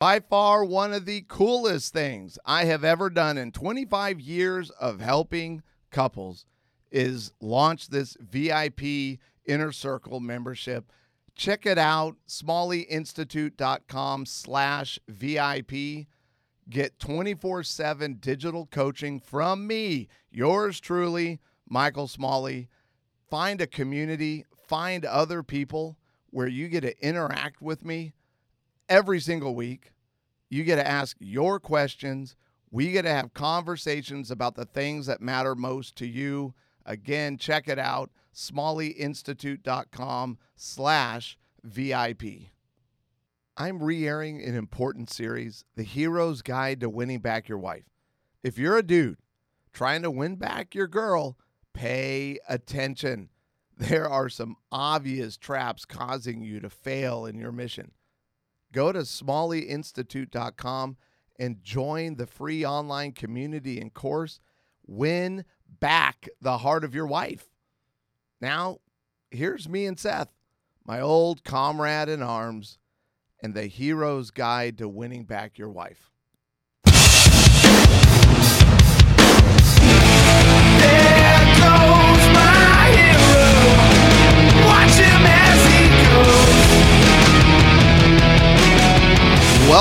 By far, one of the coolest things I have ever done in 25 years of helping couples is launch this VIP Inner Circle membership. Check it out, smalleyinstitute.com slash VIP. Get 24-7 digital coaching from me, yours truly, Michael Smalley. Find a community, find other people where you get to interact with me every single week. You get to ask your questions. We get to have conversations about the things that matter most to you. Again, check it out, smalleyinstitute.com slash VIP. I'm re-airing an important series, The Hero's Guide to Winning Back Your Wife. If you're a dude trying to win back your girl, pay attention. There are some obvious traps causing you to fail in your mission. Go to smalleyinstitute.com and join the free online community and course. Win back the heart of your wife. Now, here's me and Seth, my old comrade in arms, and the hero's guide to winning back your wife.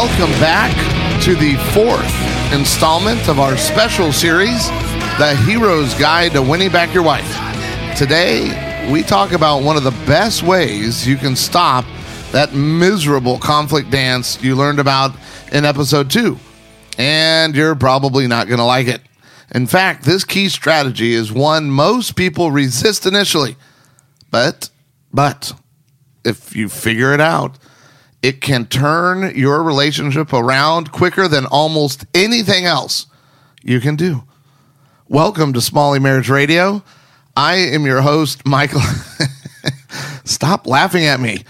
Welcome back to the fourth installment of our special series, The Hero's Guide to Winning Back Your Wife. Today, we talk about one of the best ways you can stop that miserable conflict dance you learned about in episode two. And you're probably not going to like it. In fact, this key strategy is one most people resist initially. But, but, if you figure it out, it can turn your relationship around quicker than almost anything else you can do. Welcome to Smalley Marriage Radio. I am your host, Michael. Stop laughing at me.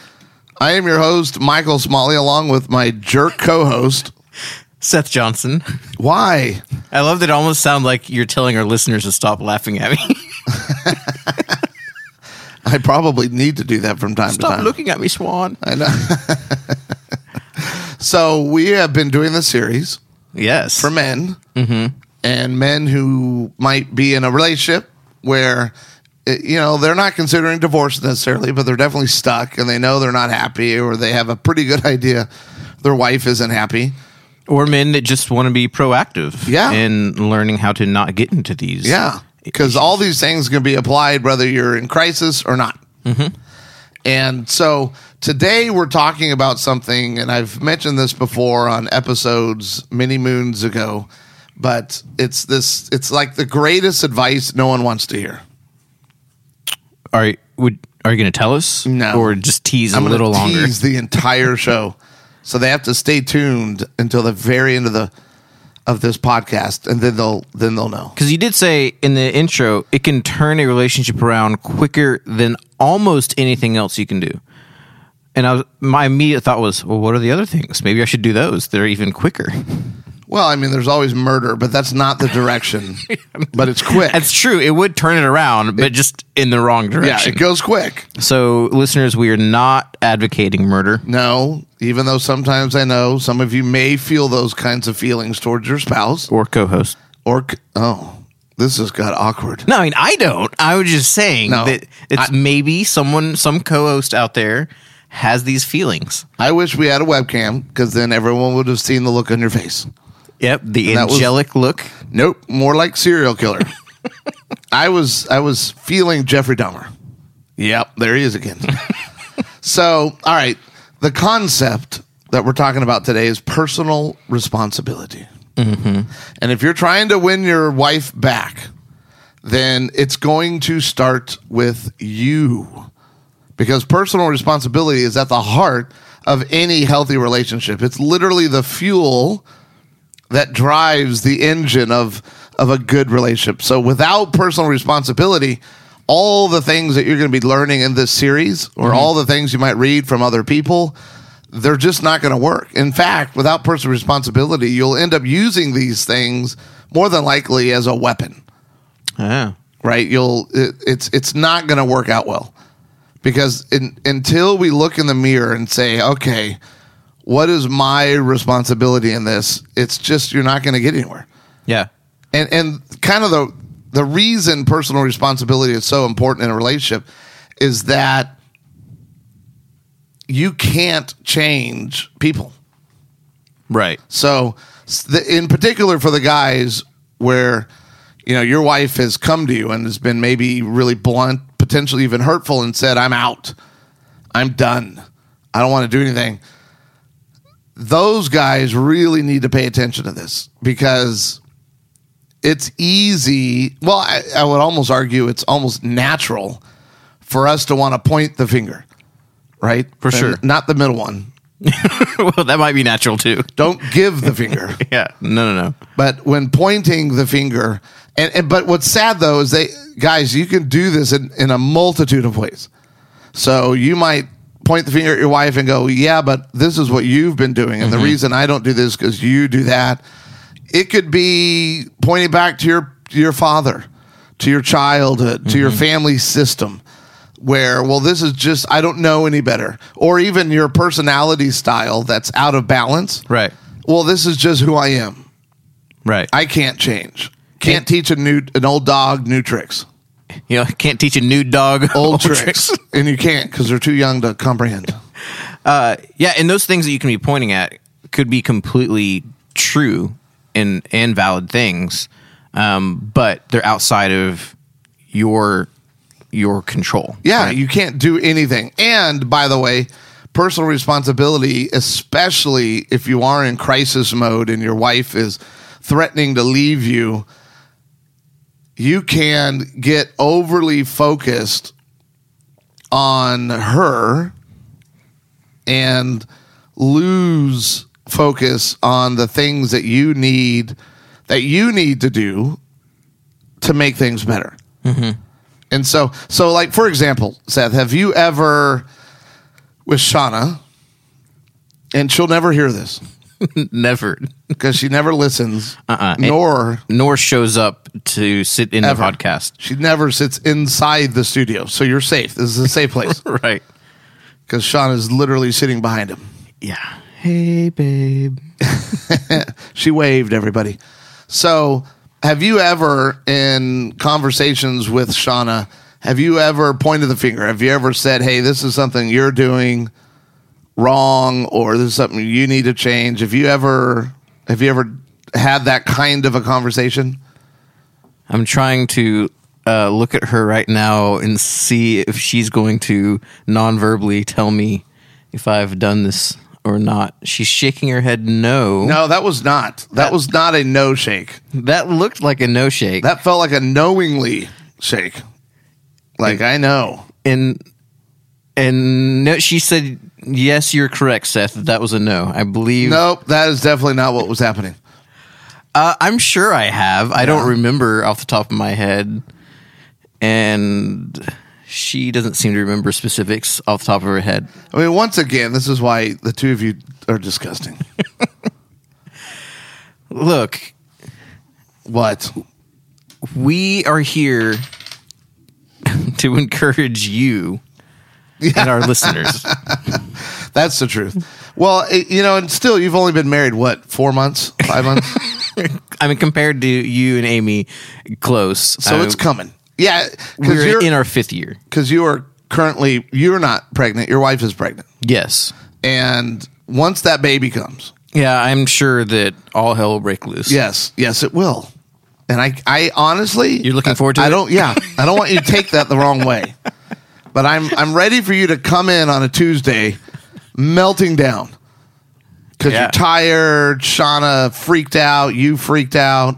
I am your host, Michael Smalley, along with my jerk co host. Seth Johnson. Why? I love that it almost sound like you're telling our listeners to stop laughing at me. I probably need to do that from time to time. stop looking at me, Swan. I know. so, we have been doing the series Yes. for men and men who might be in a relationship where eh, you know they're not considering divorce necessarily but they're definitely stuck and they know they're not happy or they have a pretty good idea their wife isn't happy or men that just want to be proactive Yeah. in learning how to not get into these. yeah because all these things can be applied whether you're in crisis or not mm-hmm. and so today we're talking about something and i've mentioned this before on episodes many moons ago but it's this it's like the greatest advice no one wants to hear Are you, would are you going to tell us? No. Or just tease I'm a little longer? tease the entire show, so they have to stay tuned until the very end of the of this podcast, and then they'll then they'll know. Because you did say in the intro, it can turn a relationship around quicker than almost anything else you can do. And I was, my immediate thought was, well, what are the other things? Maybe I should do those. They're even quicker. Well, I mean, there's always murder, but that's not the direction. but it's quick. That's true. It would turn it around, but just in the wrong direction. yeah, it goes quick. so, listeners, we are not advocating murder. No, even though sometimes I know some of you may feel those kinds of feelings towards your spouse, or co-host. or c- oh, this has got awkward. No, I mean I don't. I was just saying No, that it's maybe someone, some co-host out there, has these feelings. I wish we had a webcam because then everyone would have seen the look on your face. Yep, the was- angelic look. Nope, more like serial killer. I was I was feeling Jeffrey Dahmer. Yep, there he is again. so, all right, the concept that we're talking about today is personal responsibility. Mm-hmm. And if you're trying to win your wife back, then it's going to start with you. Because personal responsibility is at the heart of any healthy relationship. It's literally the fuel that drives the engine of of a good relationship. So without personal responsibility, all the things that you're going to be learning in this series or mm-hmm. all the things you might read from other people, they're just not going to work. In fact, without personal responsibility, you'll end up using these things more than likely as a weapon Yeah. right? You'll it, it's it's not going to work out well because in, until we look in the mirror and say, okay, what is my responsibility in this? It's just you're not going to get anywhere. Yeah. And and kind of the the reason personal responsibility is so important in a relationship is that you can't change people. Right. So, in particular for the guys where you know your wife has come to you and has been maybe really blunt, potentially even hurtful, and said, "I'm out. I'm done. I don't want to do anything." Those guys really need to pay attention to this because it's easy. Well, I, I would almost argue it's almost natural for us to want to point the finger, right? For And sure. Not the middle one. well, that might be natural too. Don't give the finger. Yeah. No, no, no. But when pointing the finger, and, and but what's sad though is they guys, you can do this in, in a multitude of ways. So you might point the finger at your wife and go, "Yeah, but this is what you've been doing, and the mm-hmm. reason I don't do this because you do that." It could be pointing back to your your father, to your childhood, to your mm-hmm. family system, where well, this is just I don't know any better, or even your personality style that's out of balance. Right. Well, this is just who I am. Right. I can't change. Can't teach a new an old dog new tricks. You know, can't teach a new dog Old tricks. and you can't because they're too young to comprehend. Uh, yeah, and those things that you can be pointing at could be completely true and and valid things, um, but they're outside of your your control. Yeah, right? you can't do anything. And by the way, personal responsibility, especially if you are in crisis mode and your wife is threatening to leave you, you can get overly focused on her and lose focus on the things that you need that you need to do to make things better. Mm-hmm. And so, so like for example, Seth, have you ever with Shauna, and she'll never hear this never, because she never listens, Uh-uh. nor nor shows up to sit in ever the podcast. She never sits inside the studio, so you're safe. This is a safe place Right. because Shauna's literally sitting behind him. Yeah. Hey, babe. She waved everybody. So, have you ever, in conversations with Shauna, have you ever pointed the finger? Have you ever said, "Hey, this is something you're doing wrong," or "This is something you need to change"? Have you ever, have you ever had that kind of a conversation? I'm trying to uh, look at her right now and see if she's going to non-verbally tell me if I've done this or not. She's shaking her head no. No, that was not. That was not a no shake. That looked like a no shake. That felt like a knowingly shake. Like I know. and and no, she said, "Yes, you're correct, Seth. That was a no. I believe. Nope, that is definitely not what was happening. Uh, I'm sure I have. I don't remember off the top of my head, and she doesn't seem to remember specifics off the top of her head. I mean, once again, this is why the two of you are disgusting. Look, What? we are here to encourage you and our listeners. That's the truth. Well, it, you know, and still, you've only been married what four months, five months, I mean, compared to you and Amy, close. so it's coming. Yeah, because we're you're in our fifth year. because you are currently you're not pregnant. Your wife is pregnant, Yes. and once that baby comes, Yeah, I'm sure that all hell will break loose. yes, yes, it will. And I, I honestly, You're looking forward to I it? don't. Yeah, I don't want you to take that the wrong way. But I'm I'm ready for you to come in on a Tuesday, melting down because Yeah. you're tired. Shauna freaked out. You freaked out.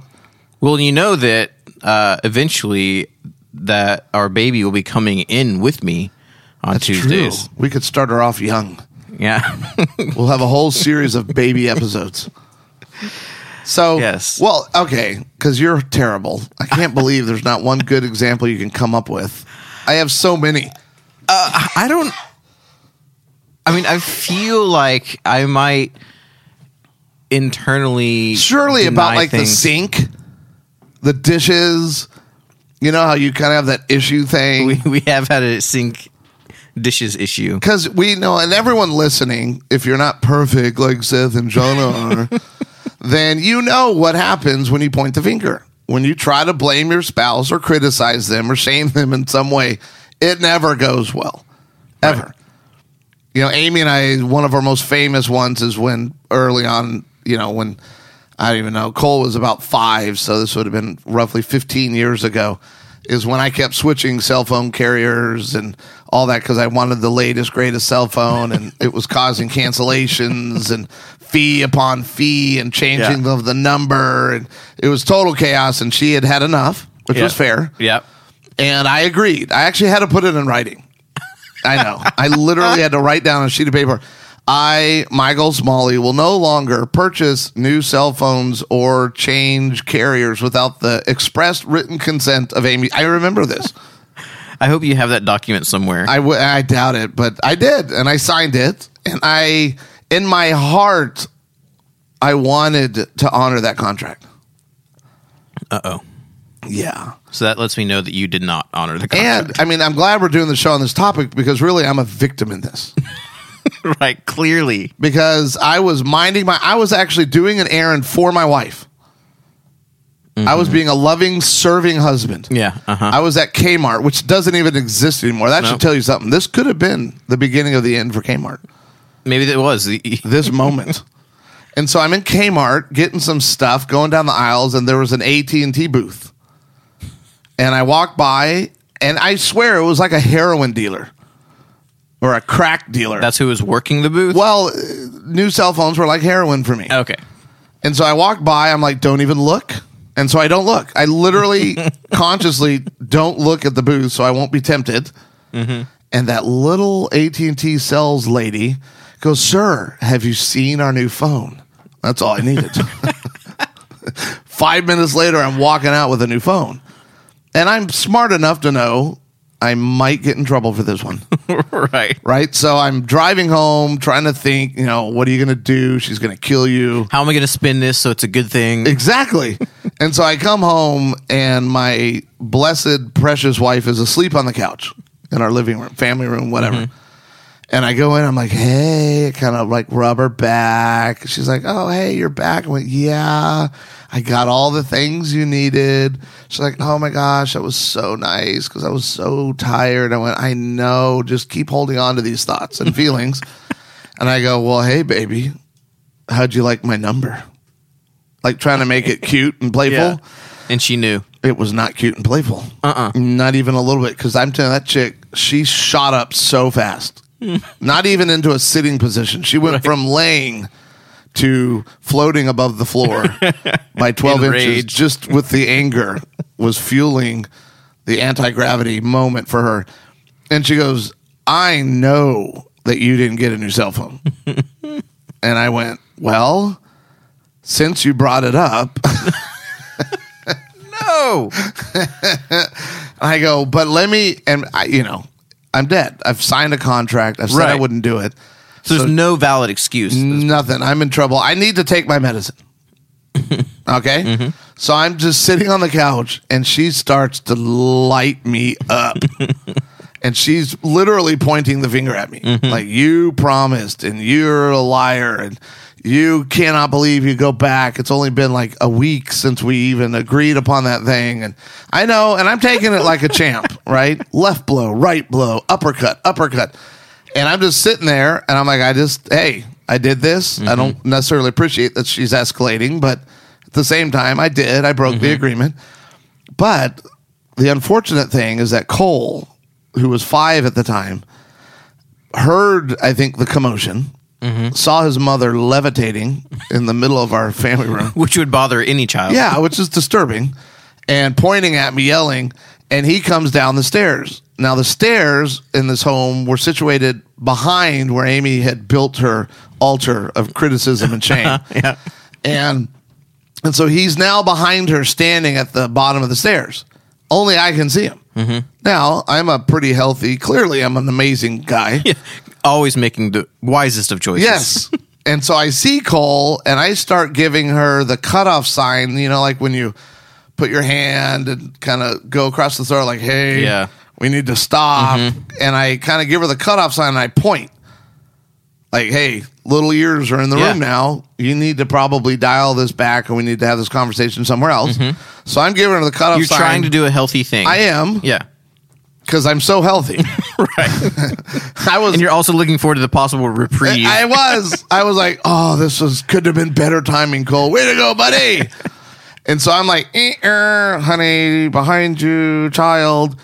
Well, you know that uh, eventually that our baby will be coming in with me on That's Tuesdays. true. We could start her off young. Yeah. We'll have a whole series of baby episodes. So Yes. well, okay, because you're terrible. I can't believe there's not one good example you can come up with. I have so many. I don't. I mean, I feel like I might internally Surely about deny like the things. sink, the dishes. You know how you kind of have that issue thing. We, we have had a sink dishes issue. because we know, and everyone listening, if you're not perfect like Seth and Shauna are, then you know what happens when you point the finger. When you try to blame your spouse or criticize them or shame them in some way, it never goes well, ever. You know, Amy and I, one of our most famous ones is when early on, you know, when I don't even know, Cole was about five, so this would have been roughly 15 years ago, is when I kept switching cell phone carriers and all that because I wanted the latest, greatest cell phone, and it was causing cancellations and fee upon fee and changing Yeah. of the number. And it was total chaos, and she had had enough, which was fair. Yep. And I agreed. I actually had to put it in writing. I know. I literally had to write down a sheet of paper. I, Michael Smalley, will no longer purchase new cell phones or change carriers without the expressed written consent of Amy. I remember this. I hope you have that document somewhere. I, w- I doubt it, but I did, and I signed it. And I, in my heart, I wanted to honor that contract. uh oh. Yeah. So that lets me know that you did not honor the contract. And I mean, I'm glad we're doing the show on this topic because really I'm a victim in this. right, clearly. because I was minding my I was actually doing an errand for my wife. I was being a loving, serving husband. Yeah. Uh huh. I was at Kmart, which doesn't even exist anymore. That No. should tell you something. This could have been the beginning of the end for Kmart. Maybe it was. This moment. and so I'm in Kmart getting some stuff, going down the aisles, and there was an AT&T booth. And I walked by, and I swear it was like a heroin dealer or a crack dealer. That's who was working the booth. well, uh, new cell phones were like heroin for me. Okay. And so I walk by, I'm like, don't even look. And so I don't look. I literally consciously don't look at the booth so I won't be tempted. And that little AT&T sales lady goes, "Sir, have you seen our new phone?" That's all I needed. 5 minutes later I'm walking out with a new phone. And I'm smart enough to know I might get in trouble for this one right. right? So I'm driving home, trying to think, you know, what are you going to do? She's going to kill you. How am I going to spin this so it's a good thing? Exactly. and so I come home, and my blessed, precious wife is asleep on the couch in our living room, family room, whatever. Mm-hmm. And I go in, I'm like, hey, kind of like rub her back. She's like, oh, hey, you're back. I went, yeah, I got all the things you needed. She's like, oh my gosh, that was so nice because I was so tired. I went, I know, just keep holding on to these thoughts and feelings. and I go, well, hey, baby, how'd you like my number? Like trying to make it cute and playful. Yeah. And she knew. It was not cute and playful. Uh-uh. Not even a little bit. Because I'm telling that chick, she shot up so fast. Not even into a sitting position. She went from laying to floating above the floor by 12 inches Enraged. just with the anger was fueling the anti-gravity moment for her. And she goes, I know that you didn't get a new cell phone. and I went, well, since you brought it up, No. I go, but let me, and I, you know, I'm dead. I've signed a contract. I've said I Right. wouldn't do it. So there's no valid excuse. Nothing. I'm in trouble. I need to take my medicine. Okay. Mm-hmm. So I'm just sitting on the couch and she starts to light me up. and she's literally pointing the finger at me mm-hmm. like, you promised and you're a liar and you cannot believe you go back. It's only been like a week since we even agreed upon that thing. And I know, and I'm taking it like a champ, right? Left blow, right blow, uppercut, uppercut. And I'm just sitting there and I'm like, I just, hey, I did this. I mm-hmm. don't necessarily appreciate that she's escalating, but at the same time, I did. I broke the mm-hmm. agreement. But the unfortunate thing is that Cole, who was five at the time, heard, I think, the commotion, Mm-hmm. saw his mother levitating in the middle of our family room. Which would bother any child. Yeah, which is disturbing. And pointing at me, yelling, and he comes down the stairs. Now, the stairs in this home were situated behind where Amy had built her altar of criticism and shame. Yeah. And and so he's now behind her, standing at the bottom of the stairs. Only I can see him. Mm-hmm. Now I'm a pretty healthy. Clearly, I'm an amazing guy. Always making the wisest of choices. Yes. and so I see Cole and I start giving her the cutoff sign, you know, like when you put your hand and kind of go across the throat, like, hey, Yeah. We need to stop. Mm-hmm. And I kind of give her the cutoff sign and I point. Like, hey, little ears are in the Yeah. room now. You need to probably dial this back and we need to have this conversation somewhere else. Mm-hmm. So I'm giving her the cutoff You're sign. trying to do a healthy thing. I am Yeah. Because I'm so healthy. Right. I was and you're also looking forward to the possible reprieve. I was. I was like, oh, this was could have been better timing, Cole. Way to go, buddy. and so I'm like, eh, er, honey, behind you, child.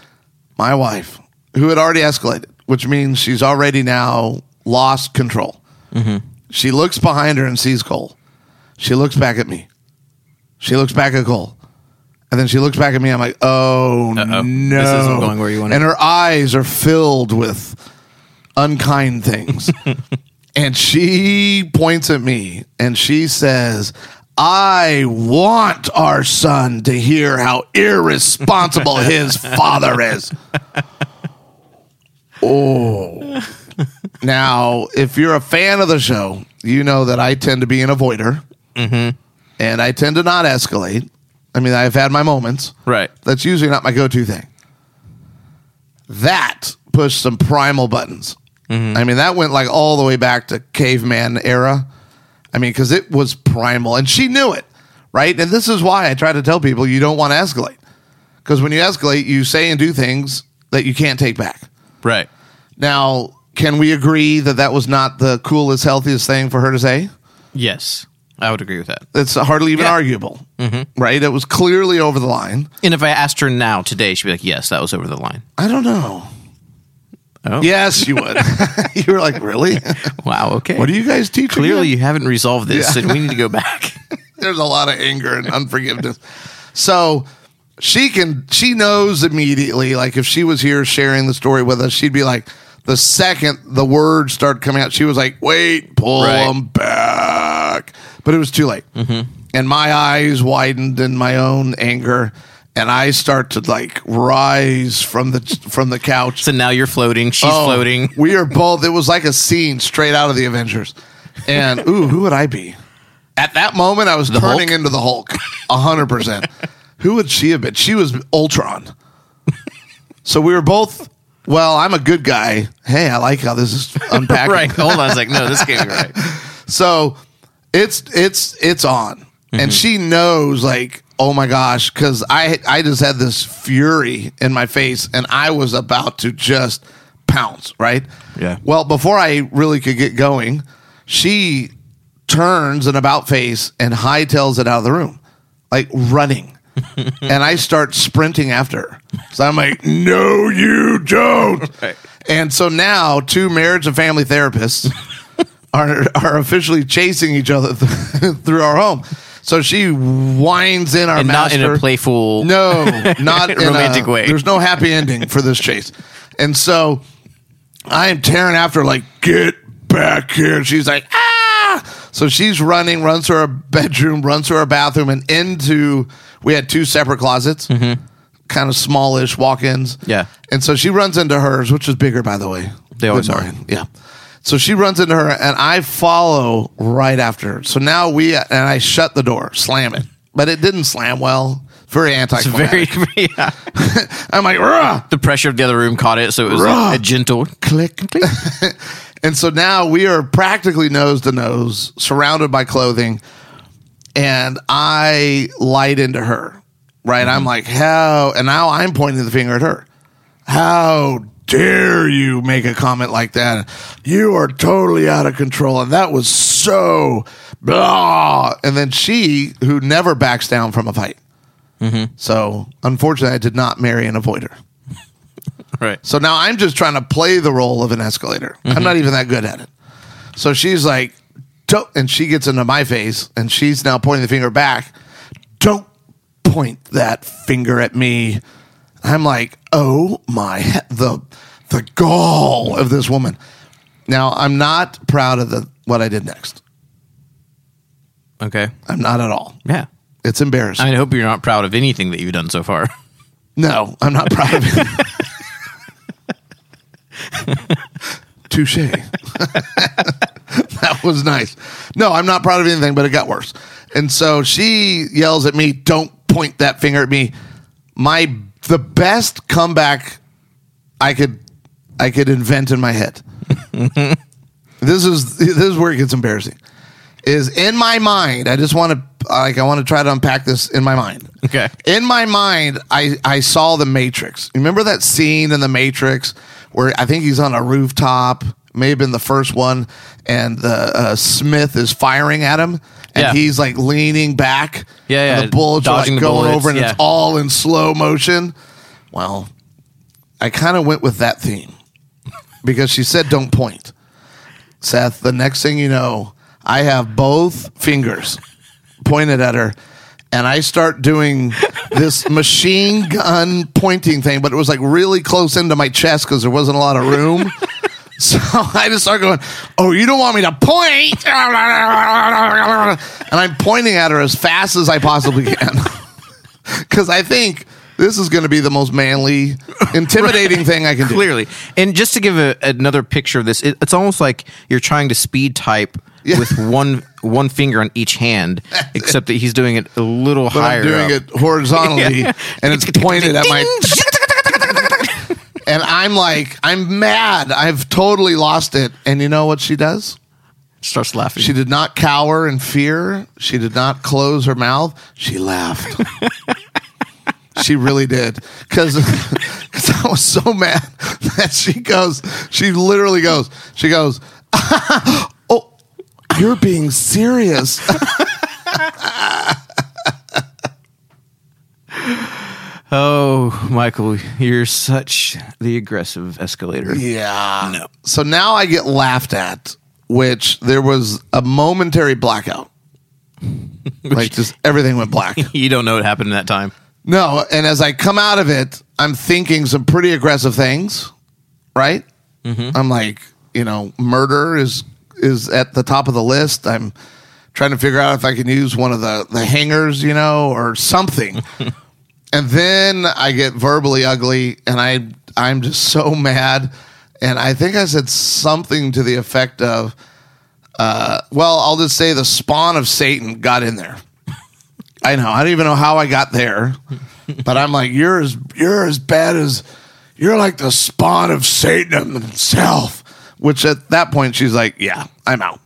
My wife, who had already escalated, which means she's already now lost control. She looks behind her and sees Cole. She looks back at me. She looks back at Cole. And then she looks back at me. I'm like, oh Uh-oh. no. This isn't going where you want. And her eyes are filled with unkind things. and she points at me and she says, I want our son to hear how irresponsible his father is. Oh. Now, if you're a fan of the show, you know that I tend to be an avoider. Mm-hmm. And I tend to not escalate. I mean, I've had my moments. right. That's usually not my go-to thing. That pushed some primal buttons. Mm-hmm. I mean, that went like all the way back to caveman era. I mean, because it was primal, and she knew it, right? And this is why I try to tell people you don't want to escalate, because when you escalate, you say and do things that you can't take back. Right. Now, can we agree that that was not the coolest, healthiest thing for her to say? Yes. I would agree with that. It's hardly even Yeah. arguable, mm-hmm. right? It was clearly over the line. And if I asked her now today, she'd be like, "Yes, that was over the line." I don't know. Oh, Yes, you would. you were like, really? Wow. Okay. What do you guys teach? Clearly, you haven't resolved this, and we need to go back. there's a lot of anger and unforgiveness. So she can, she knows immediately. Like if she was here sharing the story with us, she'd be like, the second the words started coming out, she was like, "Wait, pull Right. them back." But it was too late, mm-hmm. and my eyes widened in my own anger, and I start to like rise from the from the couch. so now you're floating. She's Oh, floating. We are both. It was like a scene straight out of the Avengers. And ooh, who would I be? At that moment, I was The turning Hulk? into the Hulk. A hundred percent. Who would she have been? She was Ultron. so we were both. Well, I'm a good guy. Hey, I like how this is unpacking. Right. Hold on. I was like, no, this can't be right. So it's it's it's on, and mm-hmm. she knows like oh my gosh, because I I just had this fury in my face, and I was about to just pounce. Right. Yeah. Well, before I really could get going, she turns an about face and hightails it out of the room, like running. and I start sprinting after her. So I'm like, no, you don't. Right. And so now two marriage and family therapists are are officially chasing each other th- through our home. So she winds in our And not in master. a playful. No, not in Romantic a, way. There's no happy ending for this chase. And so I am tearing after like, get back here. And she's like, ah. So she's running, runs to her bedroom, runs to her bathroom, and into, we had two separate closets, kind of smallish walk ins. Mm-hmm. Yeah. And so she runs into hers, which is bigger, by the way. They always are. Yeah. So she runs into her, and I follow right after her. So now we, and I shut the door, slam it. But it didn't slam well. Very anti. Very, yeah. I'm like, Rah! The pressure of the other room caught it, so it was Rah! a gentle. click. and so now we are practically nose to nose, surrounded by clothing, and I light into her. Right? I'm mm-hmm. like, how? And now I'm pointing the finger at her. How dare you make a comment like that? You are totally out of control. And that was so blah. And then she, who never backs down from a fight. Mm-hmm. So unfortunately, I did not marry an avoider. Right. So now I'm just trying to play the role of an escalator. I'm mm-hmm. not even that good at it. So she's like, don't, and she gets into my face and she's now pointing the finger back. Don't point that finger at me. I'm like, oh my, the, the gall of this woman. Now I'm not proud of the, what I did next. Okay. I'm not at all. Yeah. It's embarrassing. I mean, I hope you're not proud of anything that you've done so far. No, I'm not proud of it. Touche. that was nice. No, I'm not proud of anything, but it got worse. And so she yells at me, "Don't point that finger at me." My the best comeback I could I could invent in my head. this is this is where it gets embarrassing. Is in my mind. I just want to like I want to try to unpack this in my mind. Okay. In my mind, I I saw the Matrix. Remember that scene in the Matrix where I think he's on a rooftop, may have been the first one, and the uh, Smith is firing at him, and Yeah. he's like leaning back. Yeah, and The bullets are like dodging the going bullets, over, and yeah. it's all in slow motion. Well, I kind of went with that theme because she said, "Don't point." Seth, the next thing you know, I have both fingers pointed at her, and I start doing this machine gun pointing thing, but it was like really close into my chest because there wasn't a lot of room. So I just start going, Oh, you don't want me to point? And I'm pointing at her as fast as I possibly can. Because I think this is going to be the most manly, intimidating thing I can do. Clearly. And just to give a, another picture of this, it, it's almost like you're trying to speed type Yeah. with one one finger on each hand, except that he's doing it a little But higher. I'm doing up. it horizontally, and it's pointed at my. And I'm like, I'm mad. I've totally lost it. And you know what she does? Starts laughing. She did not cower in fear. She did not close her mouth. She laughed. she really did. Because I was so mad that she goes, she literally goes, she goes, Oh, you're being serious. oh, Michael, you're such the aggressive escalator. Yeah. No. So now I get laughed at, which there was a momentary blackout. like just everything went black. You don't know what happened in that time. no, and as I come out of it, I'm thinking some pretty aggressive things, right? Mm-hmm. I'm like, you know, murder is is at the top of the list. I'm trying to figure out if I can use one of the the hangers, you know, or something. and then I get verbally ugly, and I I'm just so mad. And I think I said something to the effect of, uh, "Well, I'll just say the spawn of Satan got in there." I know. I don't even know how I got there, but I'm like, "You're as you're as bad as you're like the spawn of Satan himself." Which at that point she's like, "Yeah, I'm out."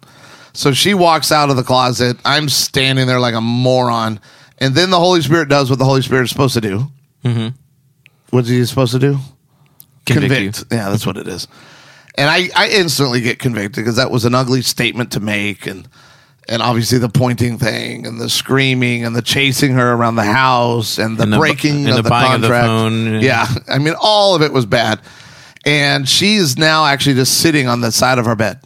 So she walks out of the closet. I'm standing there like a moron. And then the Holy Spirit does what the Holy Spirit is supposed to do. Mm-hmm. What's he supposed to do? Convict you. Yeah, that's what it is. And I, I instantly get convicted because that was an ugly statement to make. And, and obviously the pointing thing and the screaming and the chasing her around the house and the And the breaking and of the the, buying of the contract. phone. Yeah. I mean, all of it was bad. And she's now actually just sitting on the side of our bed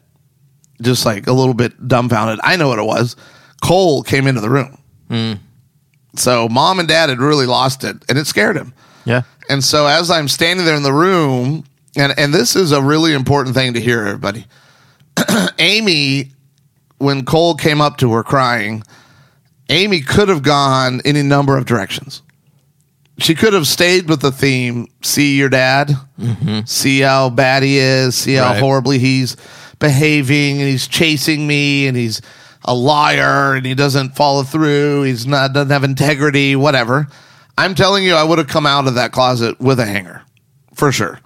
just like a little bit dumbfounded. I know what it was. Cole came into the room. So mom and dad had really lost it and it scared him. Yeah. And so as I'm standing there in the room, and, and this is a really important thing to hear, everybody. Amy, when Cole came up to her crying, Amy could have gone any number of directions. She could have stayed with the theme, see your dad, mm-hmm. see how bad he is, see how Right. horribly he's behaving, and he's chasing me, and he's a liar, and he doesn't follow through, he's not doesn't have integrity, whatever. I'm telling you, I would have come out of that closet with a hanger, for sure.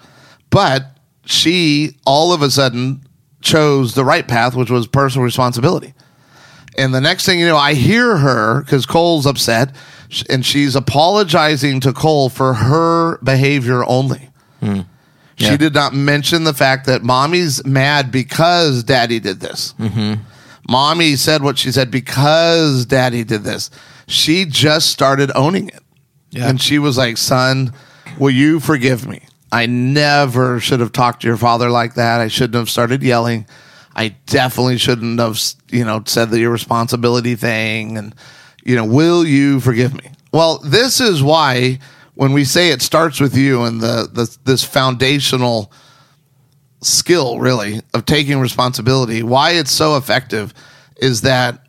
But she all of a sudden chose the right path, which was personal responsibility. And the next thing you know, I hear her because Cole's upset and she's apologizing to Cole for her behavior only. Hmm. Yeah. She did not mention the fact that mommy's mad because daddy did this. Mm-hmm. Mommy said what she said because daddy did this. She just started owning it. Yeah. And she was like, son, will you forgive me? I never should have talked to your father like that. I shouldn't have started yelling. I definitely shouldn't have, you know, said the irresponsibility thing. And, you know, will you forgive me? Well, this is why when we say it starts with you and the, the this foundational skill really of taking responsibility, why it's so effective is that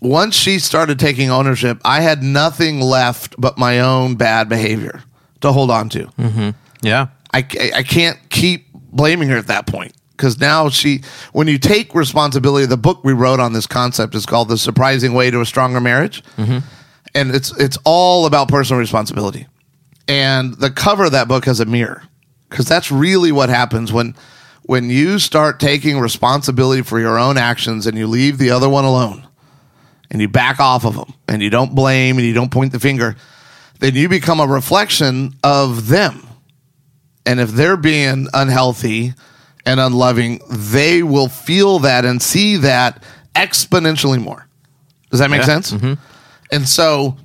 once she started taking ownership, I had nothing left but my own bad behavior to hold on to. Mm-hmm. Yeah. I, I can't keep blaming her at that point because now she, when you take responsibility, the book we wrote on this concept is called "The Surprising Way to a Stronger Marriage," mm-hmm. and it's it's all about personal responsibility. And the cover of that book has a mirror, because that's really what happens when when you start taking responsibility for your own actions and you leave the other one alone and you back off of them and you don't blame and you don't point the finger then you become a reflection of them and if they're being unhealthy and unloving they will feel that and see that exponentially more does that make Yeah. sense mm-hmm. and so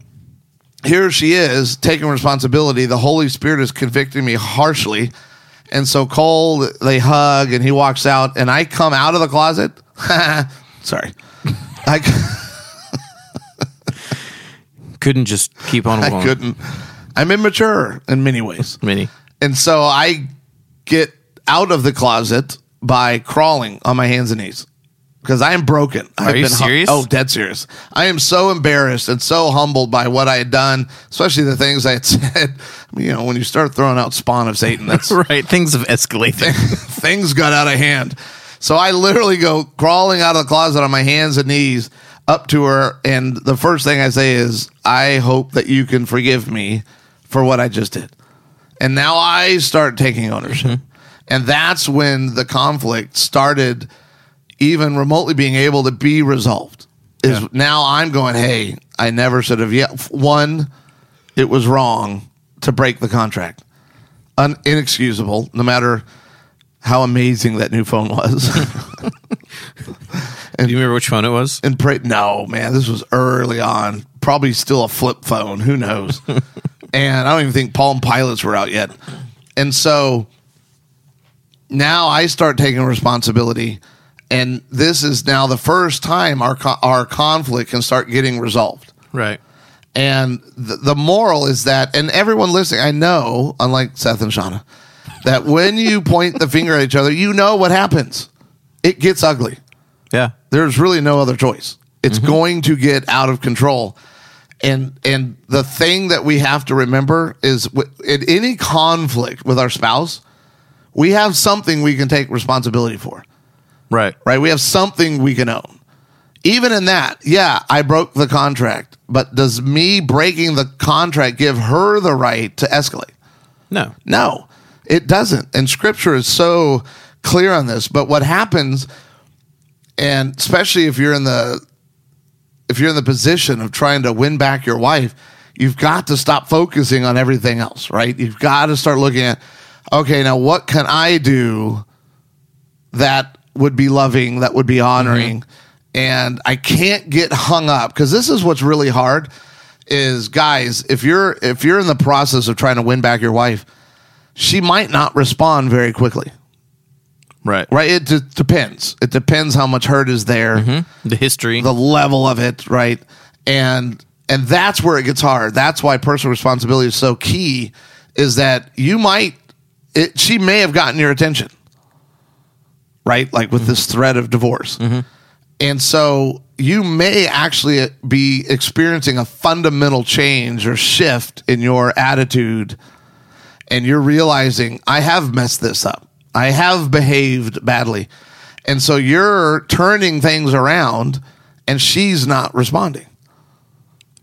here she is taking responsibility. The Holy Spirit is convicting me harshly. And so Cole, they hug and he walks out, and I come out of the closet. Sorry. I, Couldn't just keep on I couldn't. I'm immature in many ways. Many. And so I get out of the closet by crawling on my hands and knees because I am broken. Are you serious? oh, dead serious. I am so embarrassed and so humbled by what I had done, especially the things I had said. You know, when you start throwing out spawn of Satan, that's Right. Things have escalated. things got out of hand. So I literally go crawling out of the closet on my hands and knees up to her. And the first thing I say is, I hope that you can forgive me for what I just did. And now I start taking ownership. Mm-hmm. And that's when the conflict started even remotely being able to be resolved. Is Yeah. now I'm going, hey, I never should have yet. One, it was wrong to break the contract. Un- inexcusable, no matter how amazing that new phone was. and, Do you remember which phone it was? and pray, no, man, this was early on. Probably still a flip phone. Who knows? and I don't even think Palm Pilots were out yet. And so now I start taking responsibility. And this is now the first time our, our conflict can start getting resolved. Right. And the, the moral is that, and everyone listening, I know, unlike Seth and Shauna, that when you point the finger at each other, you know what happens. It gets ugly. Yeah. There's really no other choice. It's mm-hmm. going to get out of control. And and the thing that we have to remember is w- in any conflict with our spouse, we have something we can take responsibility for Right. right? We have something we can own. Even in that, yeah, I broke the contract, but does me breaking the contract give her the right to escalate? No. No, it doesn't. And scripture is so clear on this. But what happens, and especially if you're in the if you're in the position of trying to win back your wife, you've got to stop focusing on everything else, right? You've got to start looking at, okay, now what can I do that would be loving, that would be mm-hmm. honoring? And I can't get hung up because this is what's really hard is guys, if you're if you're in the process of trying to win back your wife, she might not respond very quickly. Right. Right? It d- depends. It depends how much hurt is there mm-hmm. The history. the level of it, right? And and that's where it gets hard. That's why personal responsibility is so key. Is that you might it? She may have gotten your attention, right? Like with this threat of divorce, mm-hmm. and so you may actually be experiencing a fundamental change or shift in your attitude, and you're realizing I have messed this up. I have behaved badly. And so you're turning things around and she's not responding.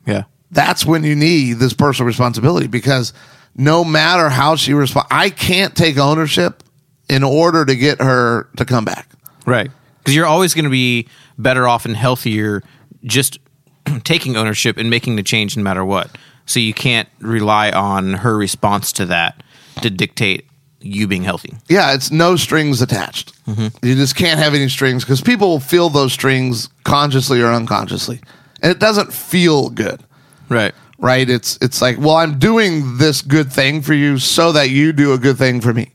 yeah. That's when you need this personal responsibility because no matter how she responds, I can't take ownership in order to get her to come back. Right. Because you're always going to be better off and healthier just taking ownership and making the change no matter what. So you can't rely on her response to that to dictate you being healthy. Yeah, it's no strings attached. Mm-hmm. You just can't have any strings because people will feel those strings consciously or unconsciously. And it doesn't feel good. Right. right? It's it's like, well, I'm doing this good thing for you so that you do a good thing for me.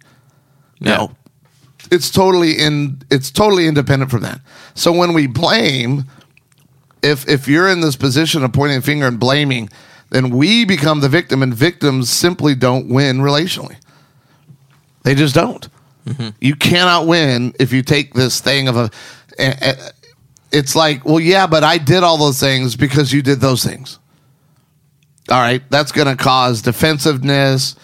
No. It's totally in it's totally independent from that. So when we blame, if if you're in this position of pointing a finger and blaming, then we become the victim and victims simply don't win relationally. They just don't. Mm-hmm. You cannot win if you take this thing of a, a- a- it's like, well, yeah, but I did all those things because you did those things all right that's going to cause defensiveness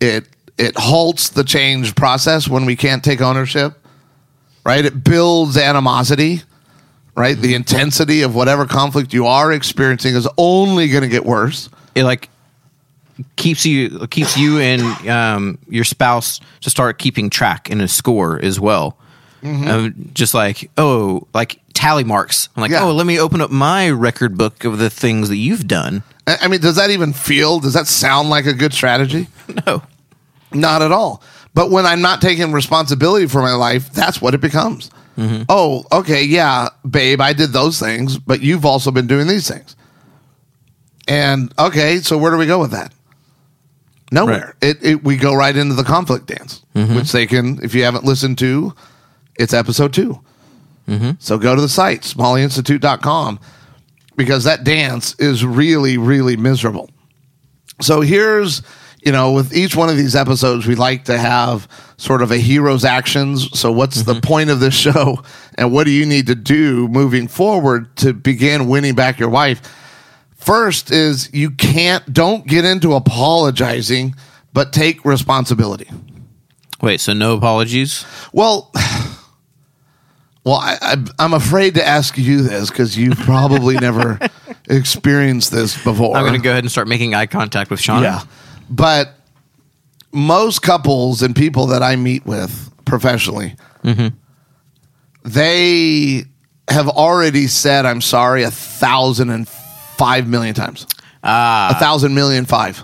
it it halts the change process when we can't take ownership right it builds animosity right the intensity of whatever conflict you are experiencing is only going to get worse It like keeps you keeps you and um, your spouse to start keeping track in a score as well. Um, just like oh, like tally marks. I'm like, Yeah. oh, let me open up my record book of the things that you've done. I mean, does that even feel? Does that sound like a good strategy? No, Not at all. But when I'm not taking responsibility for my life, that's what it becomes. Mm-hmm. Oh, okay, yeah, babe, I did those things, but you've also been doing these things. And okay, so where do we go with that? Nowhere. It, it we go right into the conflict dance, mm-hmm. which they can. If you haven't listened to, it's episode 2 mm-hmm. So go to the site smalleyinstitute.com because that dance is really, really miserable. So here's, you know, with each one of these episodes, we like to have sort of a hero's actions. So what's the mm-hmm. point of this show and what do you need to do moving forward to begin winning back your wife? First is you can't, don't get into apologizing, but take responsibility. wait. So no apologies. Well, well, I, I'm afraid to ask you this because you've probably never experienced this before. I'm going to go ahead and start making eye contact with Sean. Yeah. But most couples and people that I meet with professionally, they have already said, I'm sorry, a thousand and five million times. Ah, A thousand million five.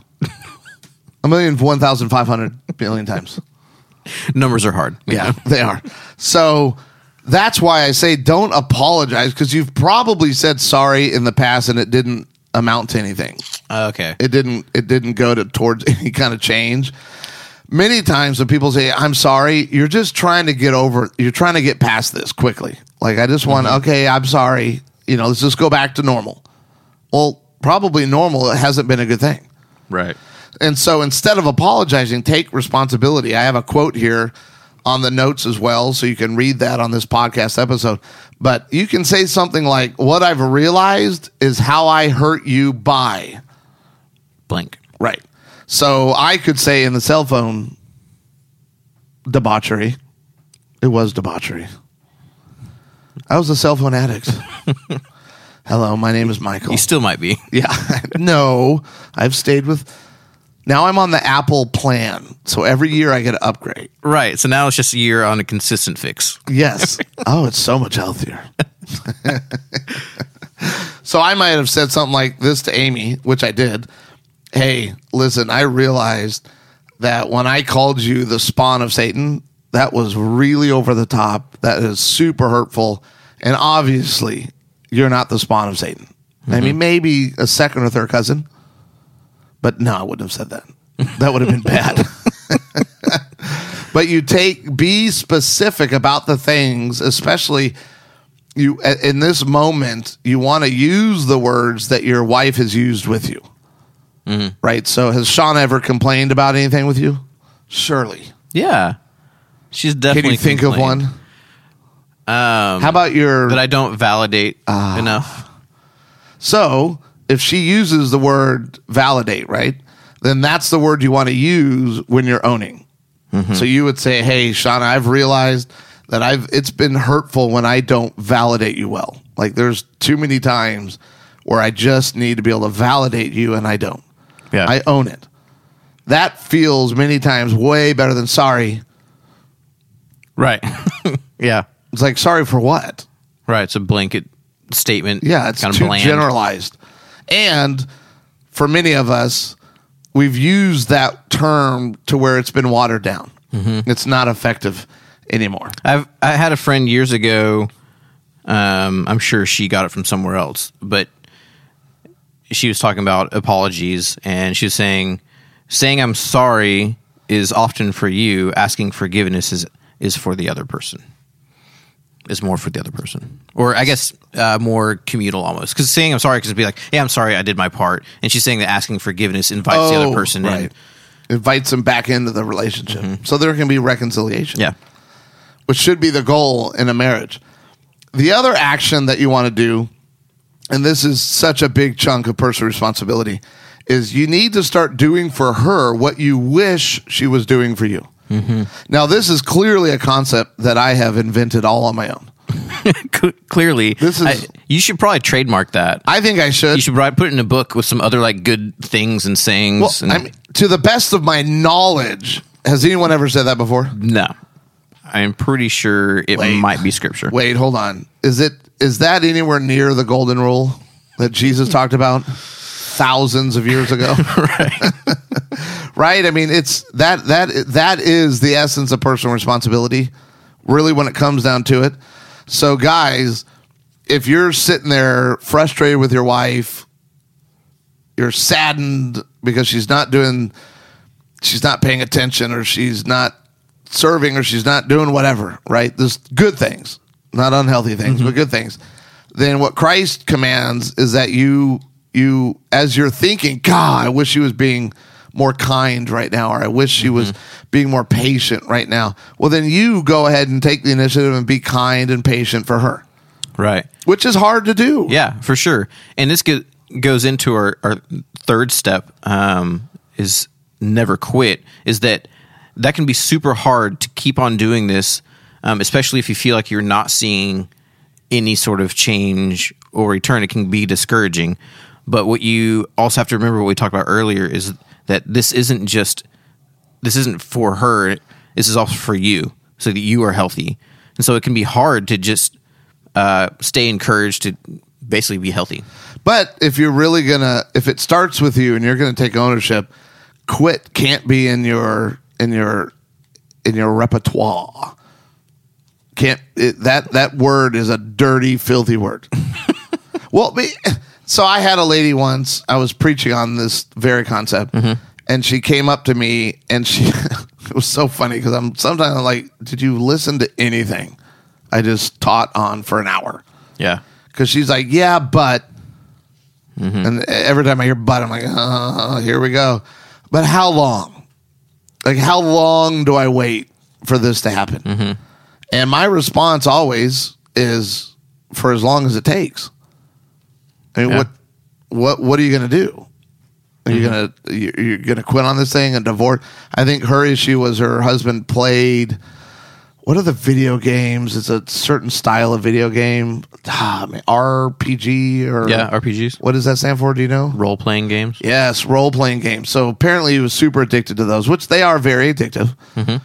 a million one thousand five hundred billion times. numbers are hard. Yeah, they are. So that's why I say don't apologize because you've probably said sorry in the past and it didn't amount to anything. Oh, okay. it didn't it didn't go to towards any kind of change many times when people say i'm sorry you're just trying to get over you're trying to get past this quickly like i just want mm-hmm. okay i'm sorry you know let's just go back to normal well probably normal it hasn't been a good thing Right. and so instead of apologizing, take responsibility. I have a quote here on the notes as well, so you can read that on this podcast episode. But you can say something like, What I've realized is how I hurt you by. Blank. Right. So I could say in the cell phone debauchery, it was debauchery. I was a cell phone addict. Hello, my name is Michael. You still might be. Yeah. no, I've stayed with. Now I'm on the Apple plan. So every year I get an upgrade. Right. So now it's just a year on a consistent fix. Yes. oh, it's so much healthier. so I might have said something like this to Amy, which I did. Hey, listen, I realized that when I called you the spawn of Satan, that was really over the top. That is super hurtful. And obviously, you're not the spawn of Satan. I mean, mhm. maybe a second or third cousin, but no, I wouldn't have said that. That would have been bad. but you take be specific about the things especially you in this moment you want to use the words that your wife has used with you right? So has Shauna ever complained about anything with you? Surely. Yeah. She's definitely. can you think of one? Um, how about your that I don't validate Ah. enough. so if she uses the word validate right then that's the word you want to use when you're owning. So you would say hey shauna i've realized that i've it's been hurtful when i don't validate you well. Like there's too many times where i just need to be able to validate you and i don't Yeah. i own it that feels many times way better than sorry right. yeah. it's like sorry for what Right. It's a blanket statement. Yeah, it's kind of too bland. generalized. And for many of us, we've used that term to where it's been watered down. Mm-hmm. It's not effective anymore. I've I had a friend years ago. Um, I'm sure she got it from somewhere else, but she was talking about apologies, and she was saying, saying I'm sorry is often for you. Asking forgiveness is is for the other person. Is more for the other person, or I guess uh, more communal almost. Because saying I'm sorry because be like, yeah, I'm sorry, I did my part, and she's saying that asking forgiveness invites the other person in. Invites them back into the relationship. So there can be reconciliation. Yeah, which should be the goal in a marriage. The other action that you want to do, and this is such a big chunk of personal responsibility, is you need to start doing for her what you wish she was doing for you. Mm-hmm. Now, this is clearly a concept that I have invented all on my own. Clearly, This is- I- you should probably trademark that. I think I should. you should probably put it in a book with some other like good things and sayings. well, and, I mean, to the best of my knowledge, has anyone ever said that before? no, I'm pretty sure it Wait. might be scripture. Wait, hold on. Is it is that anywhere near the golden rule that Jesus talked about thousands of years ago? right. right? I mean, it's that that that is the essence of personal responsibility, really when it comes down to it. So guys, if you're sitting there frustrated with your wife, you're saddened because she's not doing she's not paying attention or she's not serving or she's not doing whatever, right? There's good things, not unhealthy things, but good things. Then what Christ commands is that you you as you're thinking, God, I wish she was being more kind right now, or I wish she was being more patient right now. Well, then you go ahead and take the initiative and be kind and patient for her, Right. which is hard to do. Yeah, for sure. And this go- goes into our, our third step um, is never quit. Is that that can be super hard to keep on doing this, um, especially if you feel like you're not seeing any sort of change or return. It can be discouraging. But what you also have to remember, what we talked about earlier, is that this isn't just this isn't for her. This is also for you, so that you are healthy. And so it can be hard to just uh, stay encouraged to basically be healthy. But if you're really gonna, if it starts with you and you're gonna take ownership, quit can't be in your in your in your repertoire. Can't it, that that word is a dirty, filthy word. well, me, so I had a lady once. I was preaching on this very concept, mm-hmm. and she came up to me and she. it was so funny because I'm sometimes I'm like, did you listen to anything? I just taught on for an hour Yeah. because she's like, yeah, but. Mm-hmm. And every time I hear but, I'm like, oh, here we go. But how long? Like, how long do I wait for this to happen? Mm-hmm. And my response always is for as long as it takes. I mean, Yeah. what, what, what are you going to do? Are you mm-hmm. gonna you're, you're gonna quit on this thing and divorce? I think her issue was her husband played what are the video games? It's a certain style of video game, ah, man, RPG or Yeah. RPGs, What does that stand for? Do you know? role playing games. Yes, role playing games. So apparently he was super addicted to those, which they are very addictive. Mm-hmm.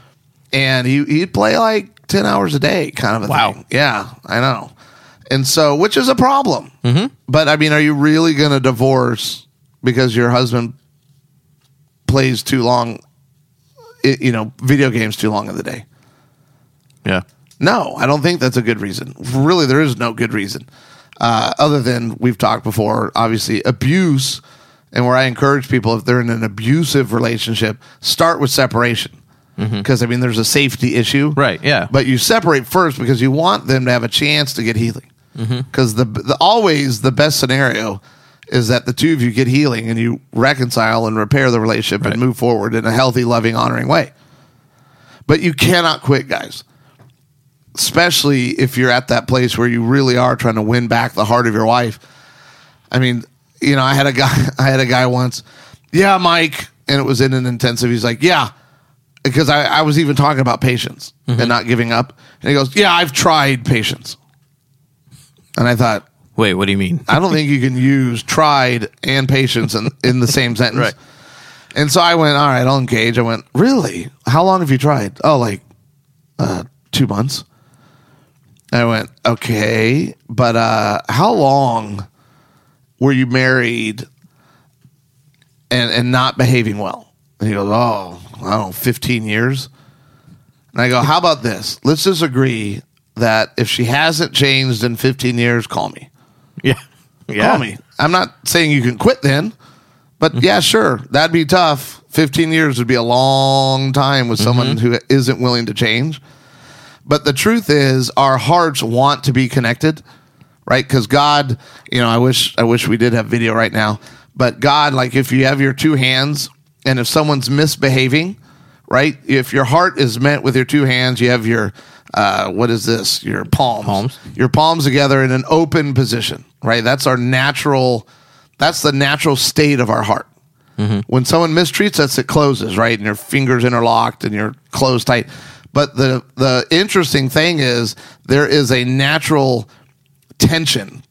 And he he'd play like ten hours a day, kind of a Wow. thing. Yeah, I know. And so, which is a problem. Mm-hmm. But I mean, are you really going to divorce because your husband plays too long? You know, video games too long in the day. Yeah. No, I don't think that's a good reason. Really, there is no good reason. Uh, other than we've talked before, obviously, abuse, and where I encourage people if they're in an abusive relationship, start with separation. Because, I mean, there's a safety issue. Right, yeah. But you separate first because you want them to have a chance to get healing. Because the, the always the best scenario is that the two of you get healing and you reconcile and repair the relationship Right. and move forward in a healthy, loving, honoring way. But you cannot quit, guys especially if you're at that place where you really are trying to win back the heart of your wife. I mean, you know, I had a guy, I had a guy once, yeah, Mike, and it was in an intensive. He's like, yeah, because I, I was even talking about patience and not giving up. And he goes, yeah, I've tried patience. And I thought, Wait, what do you mean? I don't think you can use tried and patience in, in the same sentence. Right. And so I went, all right, I'll engage. I went, really? How long have you tried? Oh, like uh, two months. I went, okay, but uh, how long were you married and, and not behaving well? And he goes, oh, I don't know, 15 years. And I go, how about this? Let's just agree that if she hasn't changed in 15 years, call me. Yeah. Yeah. Call me. I'm not saying you can quit then, but yeah, sure. That'd be tough. 15 years would be a long time with someone who isn't willing to change. But the truth is, our hearts want to be connected, right? Because God, you know, I wish I wish we did have video right now. But God, like if you have your two hands, and if someone's misbehaving, right? If your heart is met with your two hands, you have your uh, what is this? Your palms, Palms. your palms together in an open position, right? That's our natural. That's the natural state of our heart. When someone mistreats us, it closes, right? And your fingers interlocked and you're closed tight. But the the interesting thing is there is a natural tension.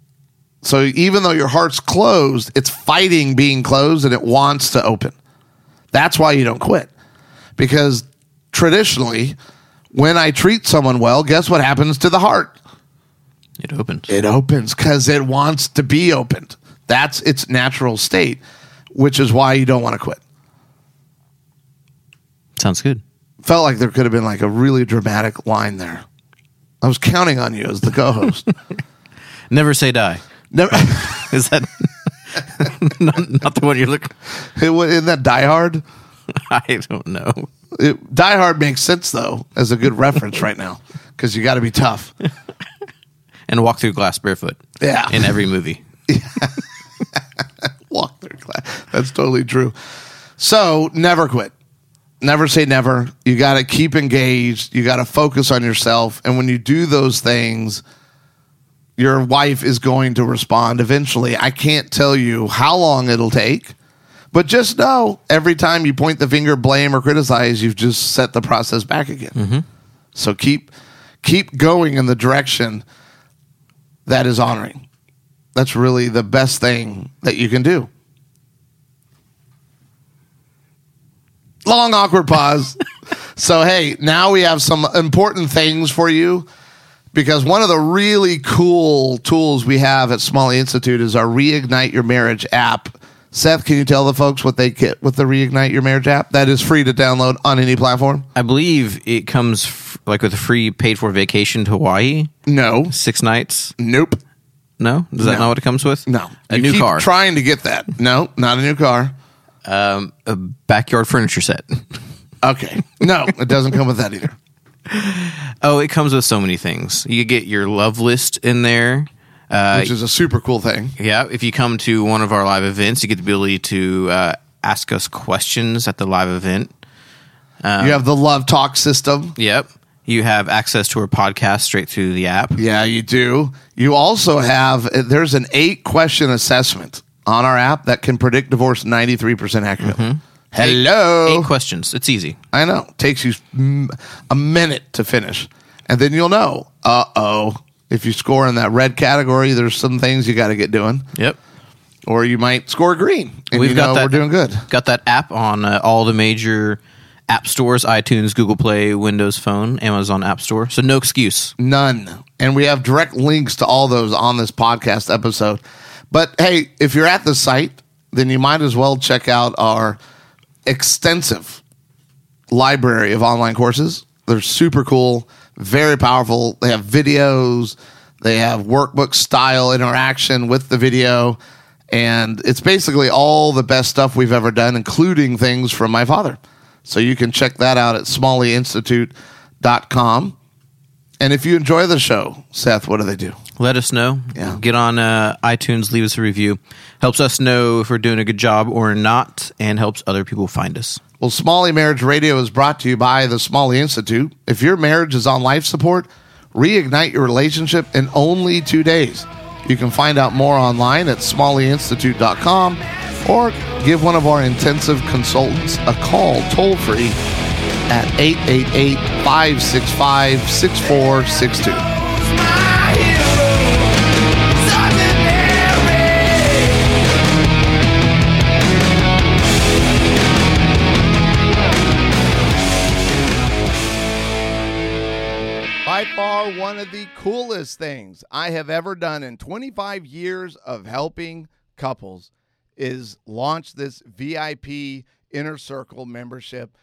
So even though your heart's closed, it's fighting being closed and it wants to open. That's why you don't quit. Because traditionally, when I treat someone well, guess what happens to the heart? It opens. It opens because it wants to be opened. That's its natural state, which is why you don't want to quit. Sounds good. Felt like there could have been like a really dramatic line there. I was counting on you as the co-host. Never say die. Never, Is that not, not the one you're looking? it, wa- isn't that Die Hard? I don't know. It, Die Hard makes sense though as a good reference right now because you got to be tough. And walk through glass barefoot. Yeah. In every movie. Walk through class. That's totally true. So never quit. Never say never. You got to keep engaged. You got to focus on yourself. And when you do those things, your wife is going to respond eventually. I can't tell you how long it'll take, but just know every time you point the finger, blame, or criticize, you've just set the process back again. Mm-hmm. So keep keep going in the direction that is honoring. That's really the best thing that you can do. Long awkward pause. so hey, now we have some important things for you because one of the really cool tools we have at Smalley Institute is our Reignite Your Marriage app. Seth, can you tell the folks what they get with the Reignite Your Marriage app? That is free to download on any platform. I believe it comes f- like with a free paid for vacation to Hawaii, No, six nights. nope, No, is that No. not what it comes with? no. a You new keep car, Trying to get that? No, not a new car. Um, a backyard furniture set. Okay, no, it doesn't come with that either. oh, it comes with so many things. You get your love list in there. Uh, which is a super cool thing. yeah, if you come to one of our live events, you get the ability to uh, ask us questions at the live event. you have the Love Talk system. Yep. You have access to our podcast straight through the app. Yeah, you do. You also have there's an eight question assessment on our app that can predict divorce 93% accurately. Hello. Mm-hmm. Eight questions. It's easy. I know. Takes you a minute to finish. And then you'll know, uh-oh, if you score in that red category, there's some things you got to get doing. Yep. Or you might score green. And We've you got know that. we're doing good. Got that app on uh, all the major app stores: iTunes, Google Play, Windows Phone, Amazon App Store. So no excuse. None. And we have direct links to all those on this podcast episode. But hey, if you're at the site, then you might as well check out our extensive library of online courses. They're super cool, very powerful. They have videos, they have workbook style interaction with the video, and it's basically all the best stuff we've ever done, including things from my father. So you can check that out at smalleyinstitute.com. And if you enjoy the show, Seth, what do they do? Let us know. Yeah. Get on uh, iTunes, leave us a review. Helps us know if we're doing a good job or not, and helps other people find us. Well, Smalley Marriage Radio is brought to you by the Smalley Institute. If your marriage is on life support, reignite your relationship in only two days. You can find out more online at smalleyinstitute.com or give one of our intensive consultants a call toll free at 888 565 6462. My hero, ordinary. By far, one of the coolest things I have ever done in 25 years of helping couples is launch this VIP Inner Circle membership.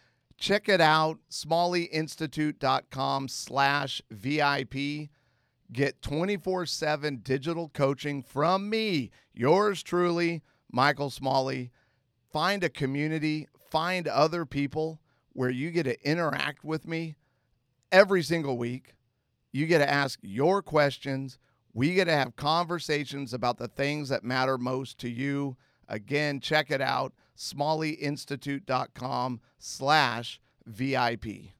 Check it out, smalleyinstitute.com slash VIP. Get 24-7 digital coaching from me, yours truly, Michael Smalley. Find a community, find other people where you get to interact with me every single week. You get to ask your questions. We get to have conversations about the things that matter most to you. Again, check it out, smalleyinstitute.com slash VIP.